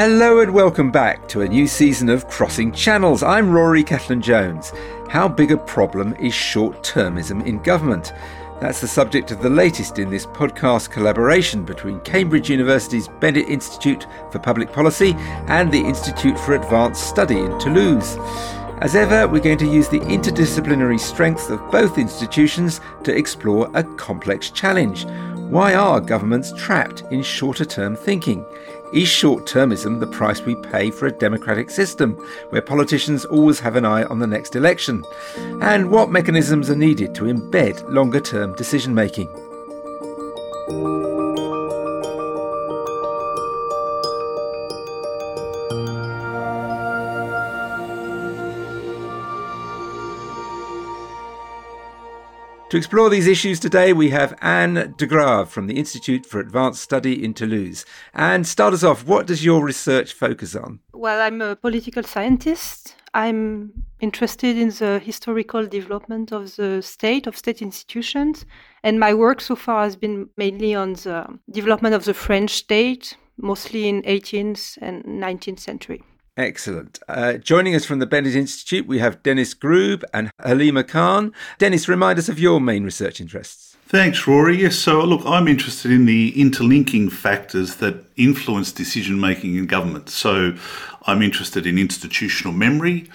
Hello and welcome back to a new season of Crossing Channels. I'm Rory Cellan Jones. How big a problem is short termism in government? That's the subject of the latest in this podcast collaboration between Cambridge University's Bennett Institute for Public Policy and the Institute for Advanced Study in Toulouse. As ever, we're going to use the interdisciplinary strengths of both institutions to explore a complex challenge. Why are governments trapped in shorter term thinking? Is short termism the price we pay for a democratic system, where politicians always have an eye on the next election? And what mechanisms are needed to embed longer term decision making? To explore these issues today, we have Anne Degrave from the Institute for Advanced Study in Toulouse. And start us off, what does your research focus on? Well, I'm a political scientist. I'm interested in the historical development of the state, of state institutions. And my work so far has been mainly on the development of the French state, mostly in 18th and 19th century. Excellent. Uh, joining us from the Bennett Institute, we have Dennis Grube and Halima Khan. Dennis, remind us of your main research interests. Thanks, Rory. Yes, so look, I'm interested in the interlinking factors that influence decision making in government. So I'm interested in institutional memory,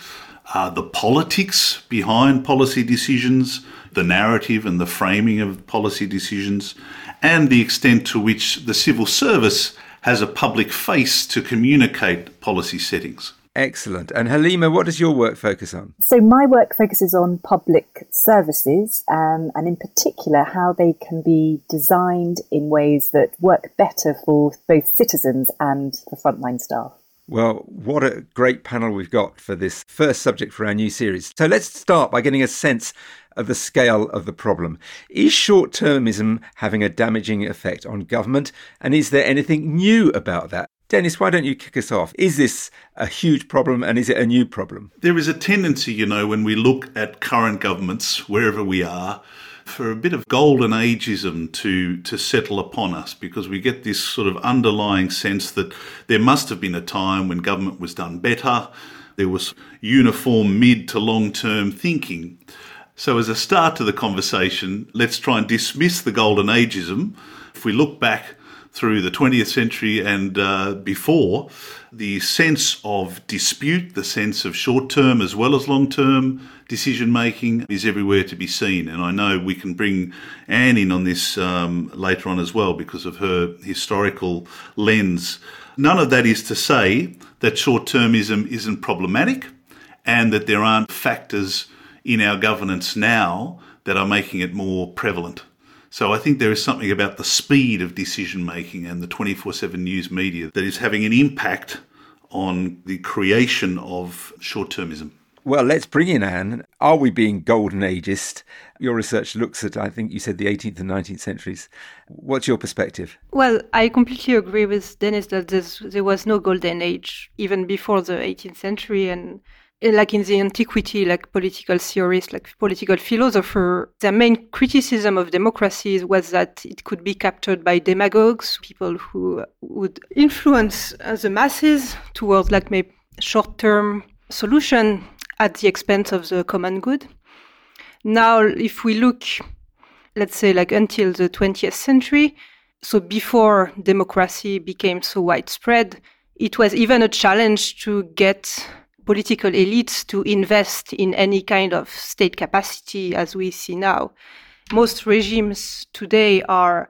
uh, the politics behind policy decisions, the narrative and the framing of policy decisions, and the extent to which the civil service has a public face to communicate policy settings. Excellent. And Halima, what does your work focus on? So, my work focuses on public services um, and, in particular, how they can be designed in ways that work better for both citizens and for frontline staff. Well, what a great panel we've got for this first subject for our new series. So, let's start by getting a sense of the scale of the problem. Is short termism having a damaging effect on government? And is there anything new about that? Dennis, why don't you kick us off? Is this a huge problem and is it a new problem? There is a tendency, you know, when we look at current governments, wherever we are, for a bit of golden ageism to to settle upon us because we get this sort of underlying sense that there must have been a time when government was done better there was uniform mid to long term thinking so, as a start to the conversation, let's try and dismiss the golden ageism. If we look back through the 20th century and uh, before, the sense of dispute, the sense of short term as well as long term decision making is everywhere to be seen. And I know we can bring Anne in on this um, later on as well because of her historical lens. None of that is to say that short termism isn't problematic and that there aren't factors in our governance now that are making it more prevalent. So I think there is something about the speed of decision making and the 24 7 news media that is having an impact on the creation of short termism. Well, let's bring in Anne. Are we being golden ageist? Your research looks at, I think you said, the 18th and 19th centuries. What's your perspective? Well, I completely agree with Dennis that there was no golden age even before the 18th century. And like in the antiquity, like political theorists, like political philosophers, their main criticism of democracy was that it could be captured by demagogues, people who would influence uh, the masses towards like maybe short-term solution at the expense of the common good. Now, if we look, let's say, like until the 20th century, so before democracy became so widespread, it was even a challenge to get political elites to invest in any kind of state capacity as we see now. Most regimes today are,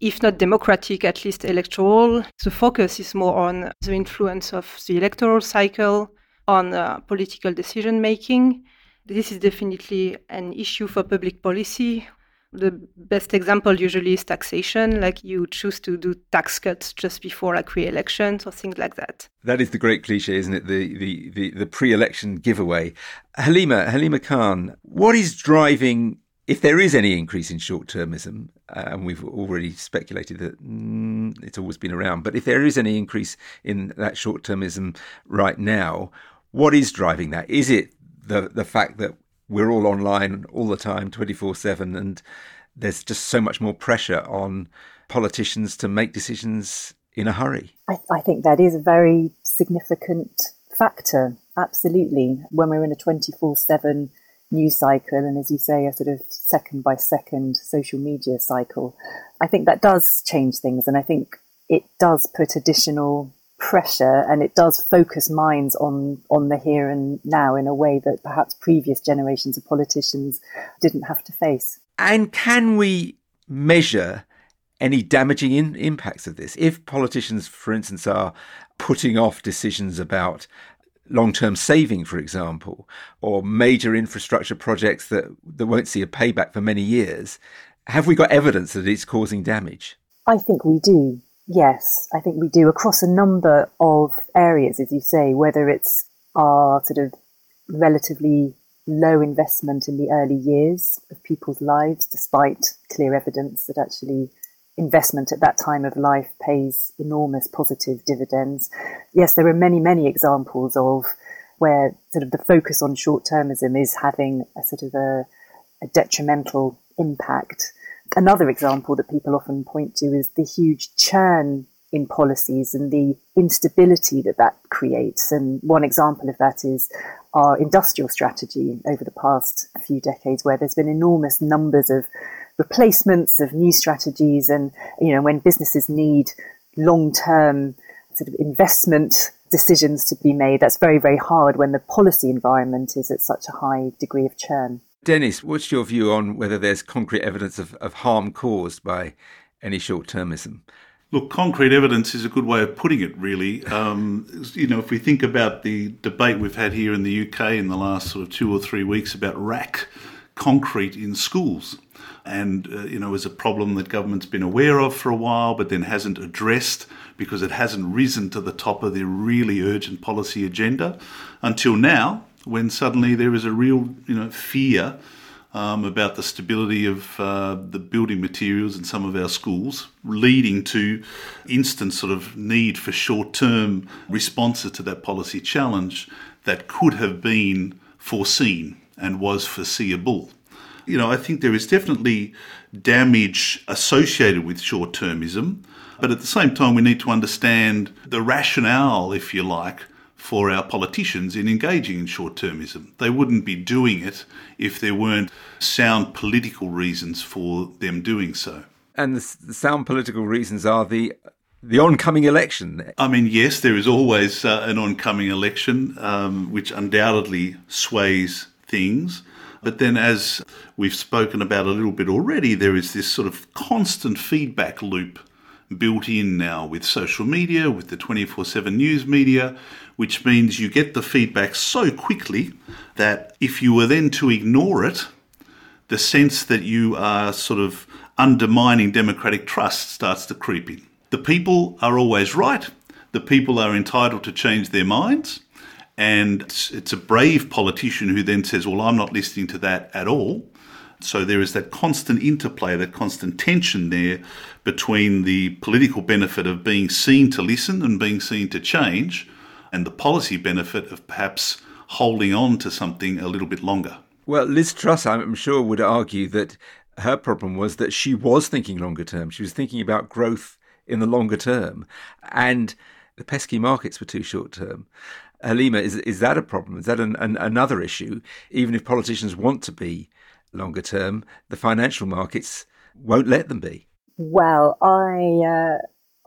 if not democratic, at least electoral. The focus is more on the influence of the electoral cycle, on uh, political decision making. This is definitely an issue for public policy the best example usually is taxation, like you choose to do tax cuts just before like re-elections or things like that. That is the great cliche, isn't it? The the the, the pre-election giveaway. Halima Halima Khan, what is driving? If there is any increase in short-termism, uh, and we've already speculated that mm, it's always been around, but if there is any increase in that short-termism right now, what is driving that? Is it the the fact that we're all online all the time, 24 7, and there's just so much more pressure on politicians to make decisions in a hurry. I, I think that is a very significant factor, absolutely. When we're in a 24 7 news cycle, and as you say, a sort of second by second social media cycle, I think that does change things. And I think it does put additional pressure and it does focus minds on on the here and now in a way that perhaps previous generations of politicians didn't have to face. And can we measure any damaging in, impacts of this? If politicians, for instance, are putting off decisions about long term saving, for example, or major infrastructure projects that, that won't see a payback for many years, have we got evidence that it's causing damage? I think we do. Yes, I think we do across a number of areas, as you say, whether it's our sort of relatively low investment in the early years of people's lives, despite clear evidence that actually investment at that time of life pays enormous positive dividends. Yes, there are many, many examples of where sort of the focus on short termism is having a sort of a, a detrimental impact Another example that people often point to is the huge churn in policies and the instability that that creates. And one example of that is our industrial strategy over the past few decades, where there's been enormous numbers of replacements of new strategies. And, you know, when businesses need long term sort of investment decisions to be made, that's very, very hard when the policy environment is at such a high degree of churn. Dennis, what's your view on whether there's concrete evidence of, of harm caused by any short termism? Look, concrete evidence is a good way of putting it, really. Um, you know, if we think about the debate we've had here in the UK in the last sort of two or three weeks about RAAC concrete in schools, and, uh, you know, is a problem that government's been aware of for a while, but then hasn't addressed because it hasn't risen to the top of their really urgent policy agenda until now when suddenly there is a real, you know, fear um, about the stability of uh, the building materials in some of our schools, leading to instant sort of need for short-term responses to that policy challenge that could have been foreseen and was foreseeable. You know, I think there is definitely damage associated with short termism, but at the same time, we need to understand the rationale, if you like, for our politicians in engaging in short termism. They wouldn't be doing it if there weren't sound political reasons for them doing so. And the, the sound political reasons are the the oncoming election. I mean, yes, there is always uh, an oncoming election, um, which undoubtedly sways things. But then, as we've spoken about a little bit already, there is this sort of constant feedback loop built in now with social media, with the 24 7 news media, which means you get the feedback so quickly that if you were then to ignore it, the sense that you are sort of undermining democratic trust starts to creep in. The people are always right. The people are entitled to change their minds. And it's, a brave politician who then says, Well, I'm not listening to that at all. So there is that constant interplay, that constant tension there between the political benefit of being seen to listen and being seen to change and the policy benefit of perhaps holding on to something a little bit longer. Well, Liz Truss, I'm sure, would argue that her problem was that she was thinking longer term. She was thinking about growth in the longer term, and the pesky markets were too short term. Halima, is is that a problem? Is that an, an, another issue? Even if politicians want to be longer term, the financial markets won't let them be. Well, I uh,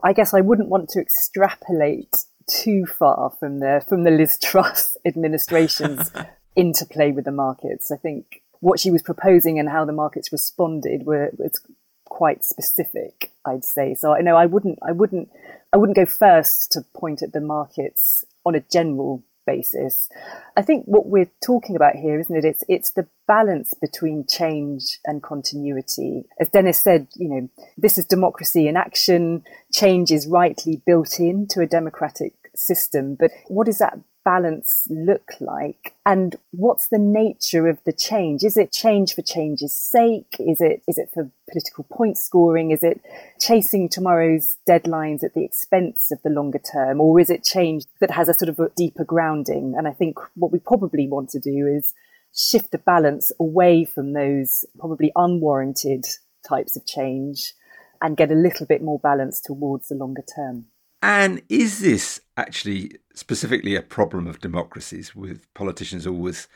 I guess I wouldn't want to extrapolate too far from the from the Liz Truss administration's interplay with the markets. I think what she was proposing and how the markets responded were was quite specific, I'd say. So I know I wouldn't I wouldn't I wouldn't go first to point at the markets on a general basis. I think what we're talking about here, isn't it? It's it's the balance between change and continuity. As Dennis said, you know, this is democracy in action. Change is rightly built into a democratic system, but what is that balance look like? And what's the nature of the change? Is it change for change's sake? Is it is it for political point scoring? Is it chasing tomorrow's deadlines at the expense of the longer term? Or is it change that has a sort of a deeper grounding? And i think what we probably want to do is shift the balance away from those probably unwarranted types of change and get a little bit more balance towards the longer term And is this actually specifically a problem of democracies with politicians always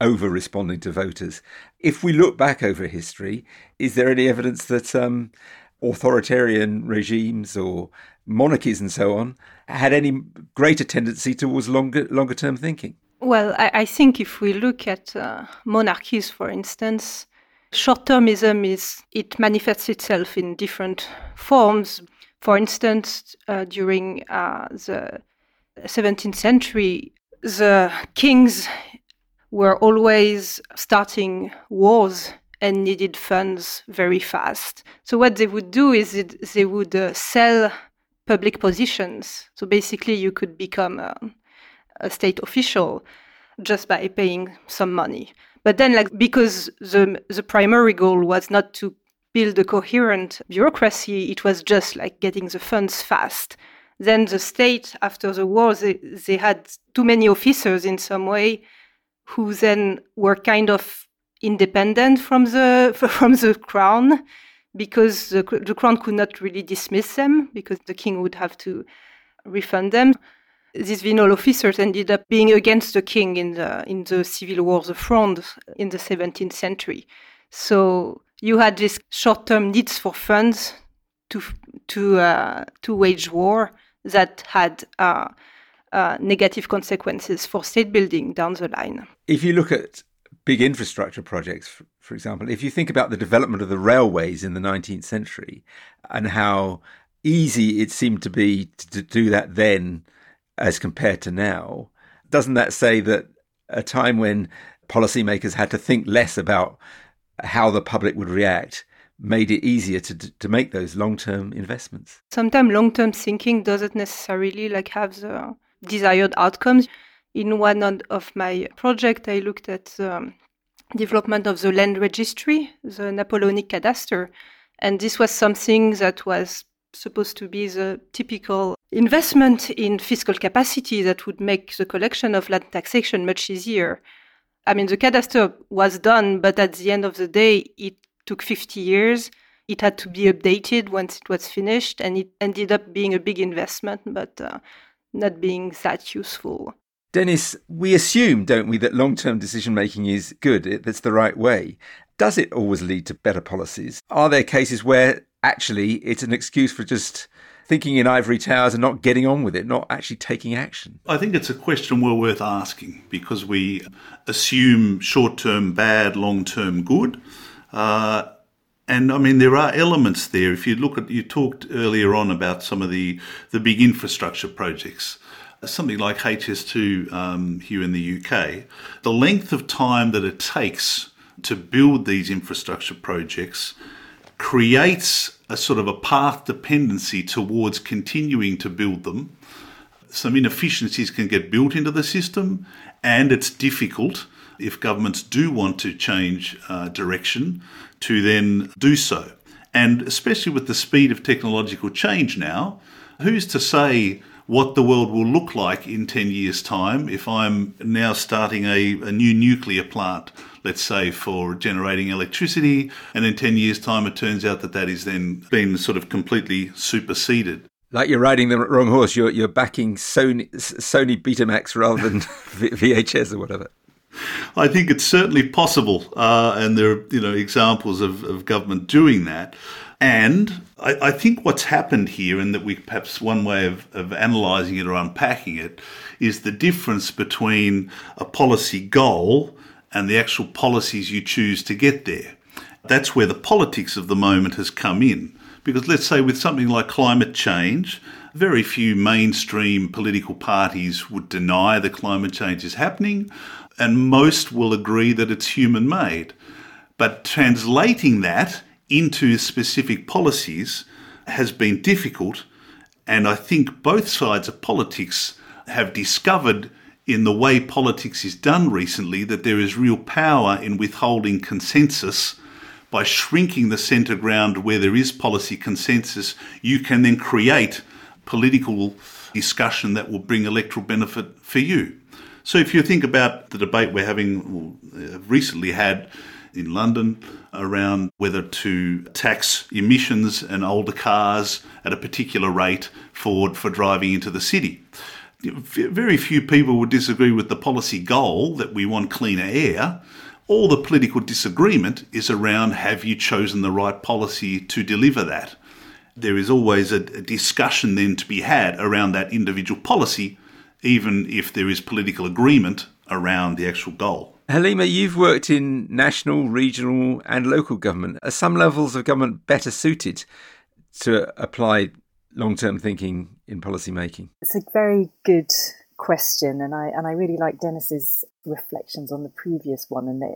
over responding to voters? If we look back over history, is there any evidence that um, authoritarian regimes or monarchies and so on had any greater tendency towards longer longer term thinking? Well, I, I, think if we look at uh, monarchies, for instance, short-termism is it manifests itself in different forms. For instance, uh, during uh, the 17th century, the kings were always starting wars and needed funds very fast. So what they would do is it, they would uh, sell public positions. So basically, you could become a, a state official just by paying some money. But then, like because the the primary goal was not to build a coherent bureaucracy, it was just like getting the funds fast. Then the state, after the war, they, they had too many officers in some way, who then were kind of independent from the from the crown because the, the crown could not really dismiss them because the king would have to refund them. These venal officers ended up being against the king in the in the civil war, the Fronde, in the 17th century. So you had these short-term needs for funds to to uh, to wage war that had uh, uh, negative consequences for state building down the line. If you look at big infrastructure projects, for example, if you think about the development of the railways in the 19th century and how easy it seemed to be to do that then as compared to now, doesn't that say that a time when policymakers had to think less about how the public would react made it easier to to make those long-term investments? Sometimes long-term thinking doesn't necessarily like have the desired outcomes. In one of my projects, I looked at the development of the land registry, the Napoleonic cadastre. And this was something that was supposed to be the typical investment in fiscal capacity that would make the collection of land taxation much easier. I mean, the cadastre was done, but at the end of the day, it took 50 years. It had to be updated once it was finished, and it ended up being a big investment, but uh, not being that useful. Dennis, we assume, don't we, that long term decision making is good, that's the right way. Does it always lead to better policies? Are there cases where actually it's an excuse for just thinking in ivory towers and not getting on with it, not actually taking action? I think it's a question well worth asking because we assume short term bad, long term good. Uh, and I mean, there are elements there. If you look at, you talked earlier on about some of the, the big infrastructure projects something like HS2 um, here in the UK, the length of time that it takes to build these infrastructure projects creates a sort of a path dependency towards continuing to build them. Some inefficiencies can get built into the system, and it's difficult if governments do want to change uh, direction to then do so. And especially with the speed of technological change now, who's to say what the world will look like in 10 years' time if I'm now starting a, a new nuclear plant, let's say, for generating electricity, and in 10 years' time it turns out that that is then been sort of completely superseded. Like you're riding the wrong horse, you're, you're backing Sony, Sony Betamax rather than VHS or whatever. I think it's certainly possible, uh, and there are you know examples of, of government doing that. And I, I, think what's happened here, and that we perhaps one way of, of analysing it or unpacking it, is the difference between a policy goal and the actual policies you choose to get there. That's where the politics of the moment has come in. Because let's say with something like climate change, very few mainstream political parties would deny that climate change is happening, and most will agree that it's human made. But translating that into specific policies has been difficult. And I think both sides of politics have discovered in the way politics is done recently that there is real power in withholding consensus. By shrinking the centre ground where there is policy consensus, you can then create political discussion that will bring electoral benefit for you. So if you think about the debate we're having, uh, recently had in London around whether to tax emissions and older cars at a particular rate for, for driving into the city. Very few people would disagree with the policy goal that we want cleaner air. All the political disagreement is around have you chosen the right policy to deliver that? There is always a, a discussion then to be had around that individual policy, even if there is political agreement around the actual goal. Halima, you've worked in national, regional, and local government. Are some levels of government better suited to apply long term thinking in policy making? It's a very good question, and I and I really like Dennis's reflections on the previous one, and they,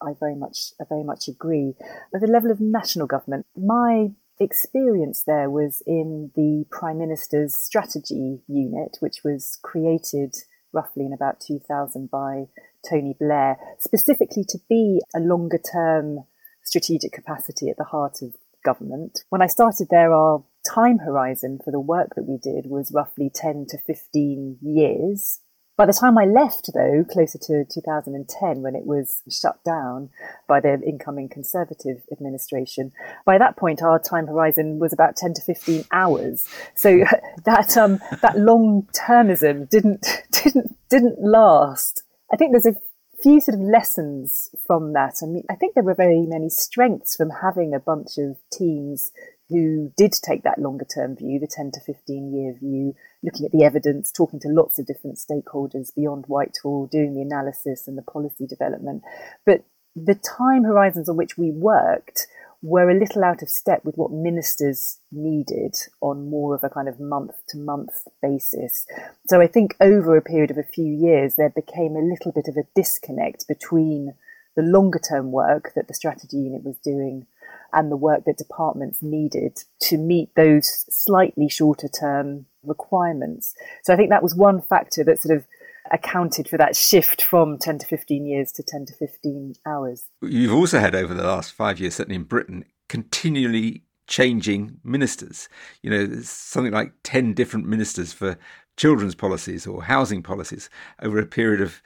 I very much I very much agree. At the level of national government, my experience there was in the Prime Minister's strategy unit, which was created roughly in about 2000 by Tony Blair, specifically to be a longer term strategic capacity at the heart of government. When I started there, our time horizon for the work that we did was roughly 10 to 15 years. By the time I left, though, closer to 2010, when it was shut down by the incoming Conservative administration, by that point our time horizon was about 10 to 15 hours. So that um, that long termism didn't didn't didn't last. I think there's a few sort of lessons from that. I mean, I think there were very many strengths from having a bunch of teams who did take that longer term view, the 10 to 15 year view, looking at the evidence, talking to lots of different stakeholders beyond Whitehall, doing the analysis and the policy development. But the time horizons on which we worked were a little out of step with what ministers needed on more of a kind of month to month basis. So I think over a period of a few years, there became a little bit of a disconnect between the longer term work that the strategy unit was doing and the work that departments needed to meet those slightly shorter term requirements. So I think that was one factor that sort of accounted for that shift from 10 to 15 years to 10 to 15 hours. You've also had over the last five years, certainly in Britain, continually changing ministers. You know, there's something like 10 different ministers for children's policies or housing policies over a period of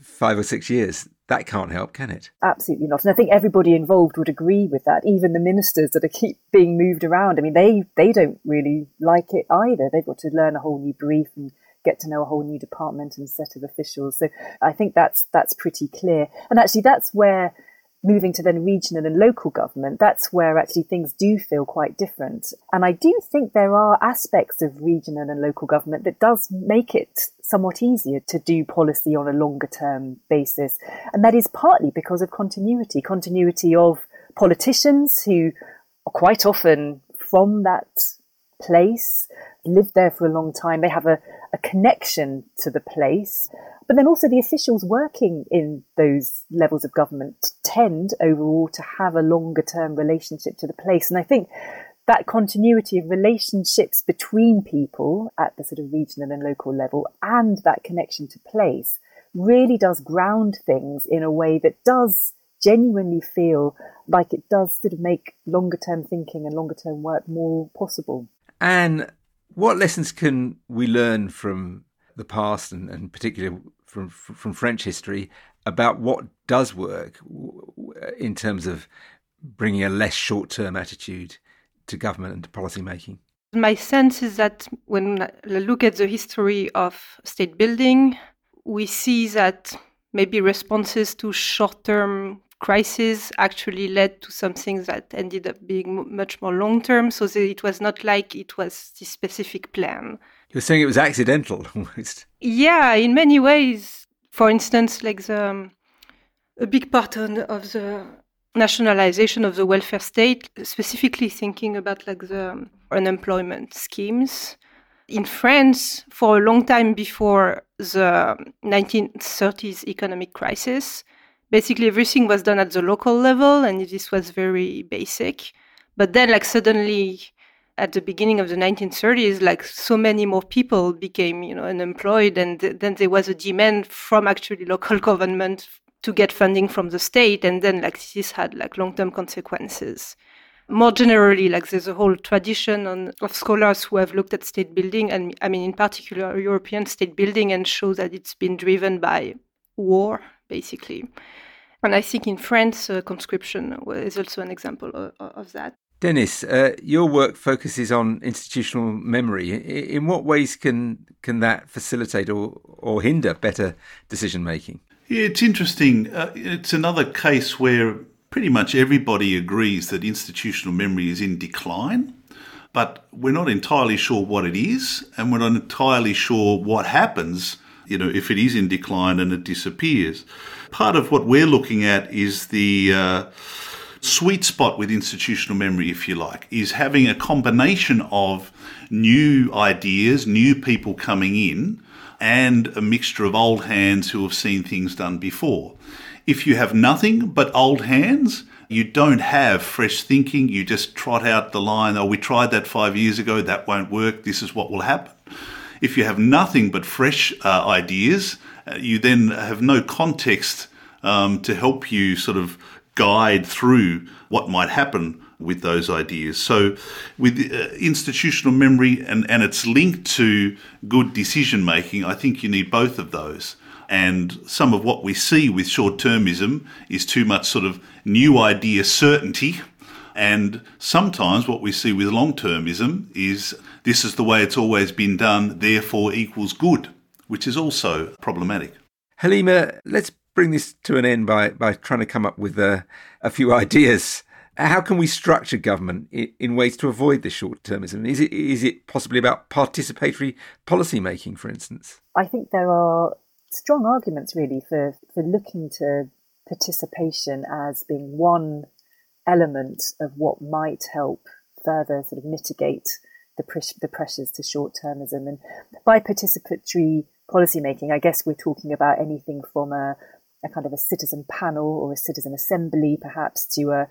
five or six years. That can't help, can it? Absolutely not. And I think everybody involved would agree with that. Even the ministers that are keep being moved around. I mean, they they don't really like it either. They've got to learn a whole new brief and get to know a whole new department and set of officials. So I think that's that's pretty clear. And actually, that's where moving to then regional and local government, that's where actually things do feel quite different. And I do think there are aspects of regional and local government that does make it somewhat easier to do policy on a longer term basis. And that is partly because of continuity, continuity of politicians who are quite often from that place, lived there for a long time. They have a, a connection to the place. But then also the officials working in those levels of government tend overall to have a longer term relationship to the place. And I think that continuity of relationships between people at the sort of regional and local level and that connection to place really does ground things in a way that does genuinely feel like it does sort of make longer term thinking and longer term work more possible. And what lessons can we learn from the past and, and particularly from from French history about what does work in terms of bringing a less short-term attitude to government and to policy making? My sense is that when I look at the history of state building, we see that maybe responses to short-term crisis actually led to something that ended up being much more long term. So it was not like it was this specific plan. You're saying it was accidental almost. Yeah, in many ways. For instance, like the um, a big part of the nationalization of the welfare state, specifically thinking about like the um, unemployment schemes. In France, for a long time before the 1930s economic crisis, basically everything was done at the local level and this was very basic. But then like suddenly at the beginning of the 1930s like so many more people became you know unemployed and th- then there was a demand from actually local government to get funding from the state and then like this had like long-term consequences. More generally like there's a whole tradition on, of scholars who have looked at state building and i mean in particular european state building and show that it's been driven by war basically And I think in France, uh, conscription is also an example of, of that. Dennis, uh, your work focuses on institutional memory. In what ways can can that facilitate or, or hinder better decision making? Yeah, it's interesting. Uh, it's another case where pretty much everybody agrees that institutional memory is in decline, but we're not entirely sure what it is, and we're not entirely sure what happens, you know, if it is in decline and it disappears. Part of what we're looking at is the uh, sweet spot with institutional memory, if you like, is having a combination of new ideas, new people coming in, and a mixture of old hands who have seen things done before. If you have nothing but old hands, you don't have fresh thinking. You just trot out the line, oh, we tried that five years ago, that won't work, this is what will happen. If you have nothing but fresh uh, ideas, uh, you then have no context um, to help you sort of guide through what might happen with those ideas. So, with uh, institutional memory and, and its link to good decision making, I think you need both of those. And some of what we see with short termism is too much sort of new idea certainty. And sometimes what we see with long termism is this is the way it's always been done, therefore equals good, which is also problematic. Halima, let's bring this to an end by, by trying to come up with a, a few ideas. How can we structure government in, in ways to avoid this short termism? Is it, is it possibly about participatory policy making, for instance? I think there are strong arguments really for, for looking to participation as being one element of what might help further sort of mitigate the, pres- the pressures to short termism. And by participatory policymaking, I guess we're talking about anything from a a kind of a citizen panel or a citizen assembly, perhaps to a,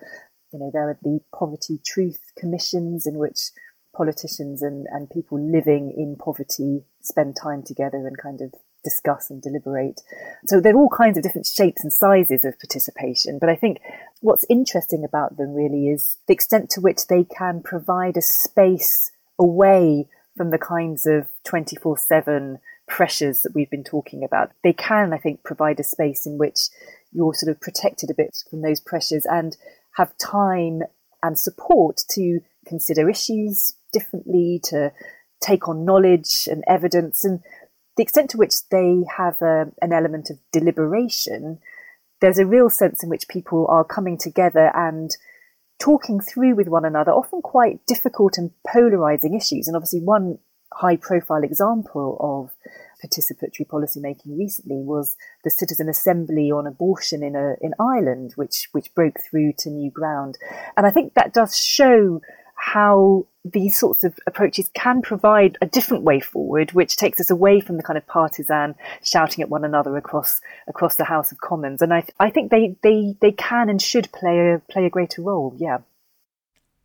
you know, there are the poverty truth commissions in which politicians and, and people living in poverty spend time together and kind of discuss and deliberate. So there are all kinds of different shapes and sizes of participation. But I think what's interesting about them really is the extent to which they can provide a space away from the kinds of 24 7 pressures that we've been talking about. They can, I think, provide a space in which you're sort of protected a bit from those pressures and have time and support to consider issues differently, to take on knowledge and evidence. And the extent to which they have a, an element of deliberation, there's a real sense in which people are coming together and talking through with one another, often quite difficult and polarizing issues. And obviously, one high profile example of participatory policymaking recently was the Citizen Assembly on abortion in a, in Ireland, which which broke through to new ground. And I think that does show how these sorts of approaches can provide a different way forward, which takes us away from the kind of partisan shouting at one another across across the House of Commons. And I I think they they, they can and should play a play a greater role. Yeah.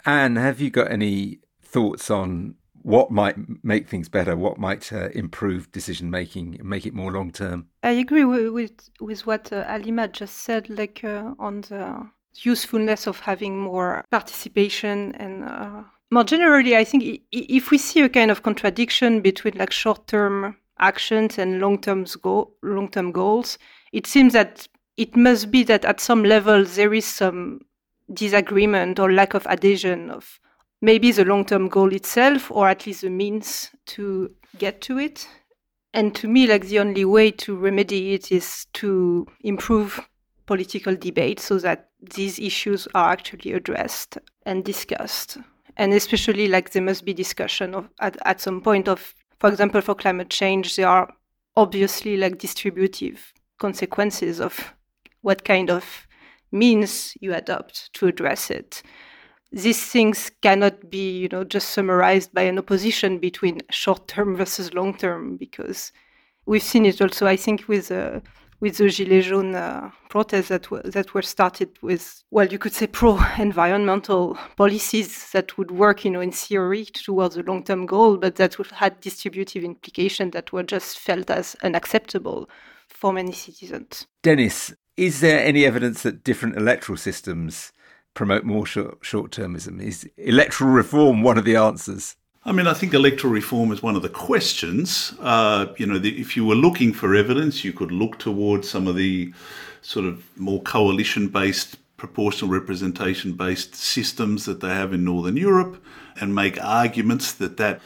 Anne, have you got any thoughts on what might make things better, what might uh, improve decision making and make it more long term. I agree with with, with what uh, Halima just said, like uh, on the usefulness of having more participation and uh, more generally, I think if we see a kind of contradiction between like short term actions and long term go- long term goals, it seems that it must be that at some level there is some disagreement or lack of adhesion of maybe the long term goal itself, or at least the means to get to it. And to me, like the only way to remedy it is to improve political debate so that these issues are actually addressed and discussed. And especially, like there must be discussion of at, at some point of, for example, for climate change, there are obviously like distributive consequences of what kind of means you adopt to address it these things cannot be, you know, just summarized by an opposition between short term versus long term, because we've seen it also, I think, with uh, with the Gilets jaunes uh, protests that, w- that were started with, well, you could say pro-environmental policies that would work, you know, in theory towards a long-term goal, but that had distributive implications that were just felt as unacceptable for many citizens. Dennis, is there any evidence that different electoral systems promote more short termism? Is electoral reform one of the answers? I mean, I think electoral reform is one of the questions. Uh, you know, the, if you were looking for evidence, you could look towards some of the sort of more coalition based, proportional representation based systems that they have in Northern Europe and make arguments that that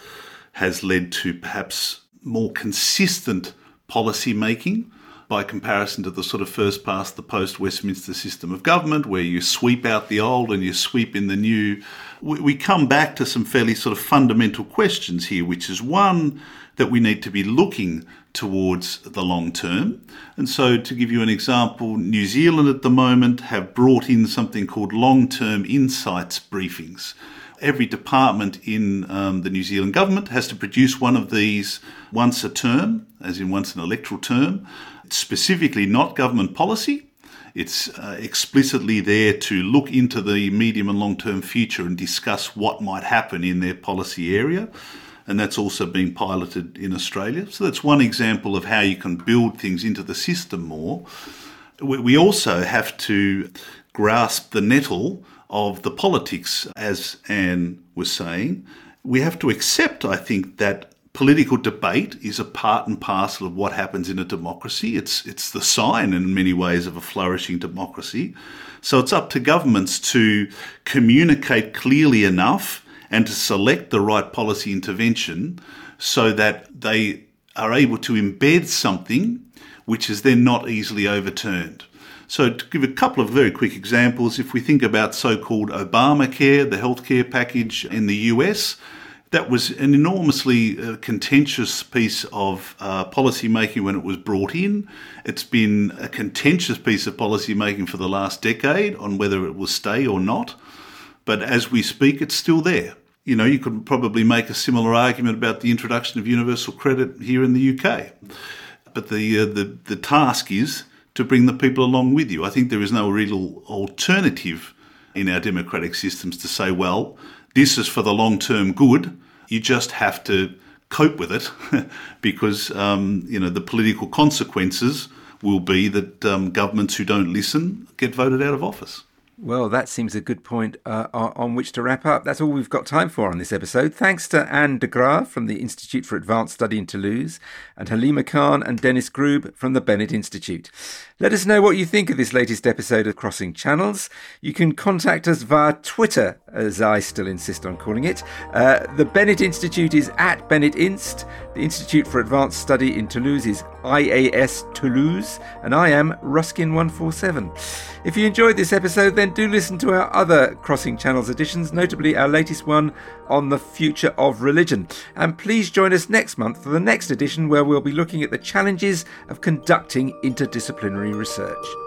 has led to perhaps more consistent policy making by comparison to the sort of first past the post Westminster system of government, where you sweep out the old and you sweep in the new. We come back to some fairly sort of fundamental questions here, which is one, that we need to be looking towards the long term. And so, to give you an example, New Zealand at the moment have brought in something called long term insights briefings. Every department in um, the New Zealand government has to produce one of these once a term, as in once an electoral term, specifically not government policy. It's uh, explicitly there to look into the medium and long term future and discuss what might happen in their policy area. And that's also being piloted in Australia. So that's one example of how you can build things into the system more. We also have to grasp the nettle of the politics, as Anne was saying. We have to accept, I think, that political debate is a part and parcel of what happens in a democracy. It's it's the sign in many ways of a flourishing democracy. So it's up to governments to communicate clearly enough and to select the right policy intervention so that they are able to embed something which is then not easily overturned. So, to give a couple of very quick examples, if we think about so called Obamacare, the healthcare package in the US, that was an enormously uh, contentious piece of uh, policy making when it was brought in. It's been a contentious piece of policy making for the last decade on whether it will stay or not. But as we speak, it's still there. You know, you could probably make a similar argument about the introduction of universal credit here in the UK. But the, uh, the, the task is to bring the people along with you. I think there is no real alternative in our democratic systems to say, well, this is for the long term good. You just have to cope with it because um, you know the political consequences will be that um, governments who don't listen get voted out of office. Well, that seems a good point uh, on which to wrap up. That's all we've got time for on this episode. Thanks to Anne Degrave from the Institute for Advanced Study in Toulouse and Halima Khan and Dennis Grube from the Bennett Institute. Let us know what you think of this latest episode of Crossing Channels. You can contact us via Twitter, as I still insist on calling it. Uh, the Bennett Institute is at Bennett Inst. The Institute for Advanced Study in Toulouse is IAS Toulouse, and I am Ruskin147. If you enjoyed this episode, then do listen to our other Crossing Channels editions, notably our latest one on the future of religion. And please join us next month for the next edition where we'll be looking at the challenges of conducting interdisciplinary research.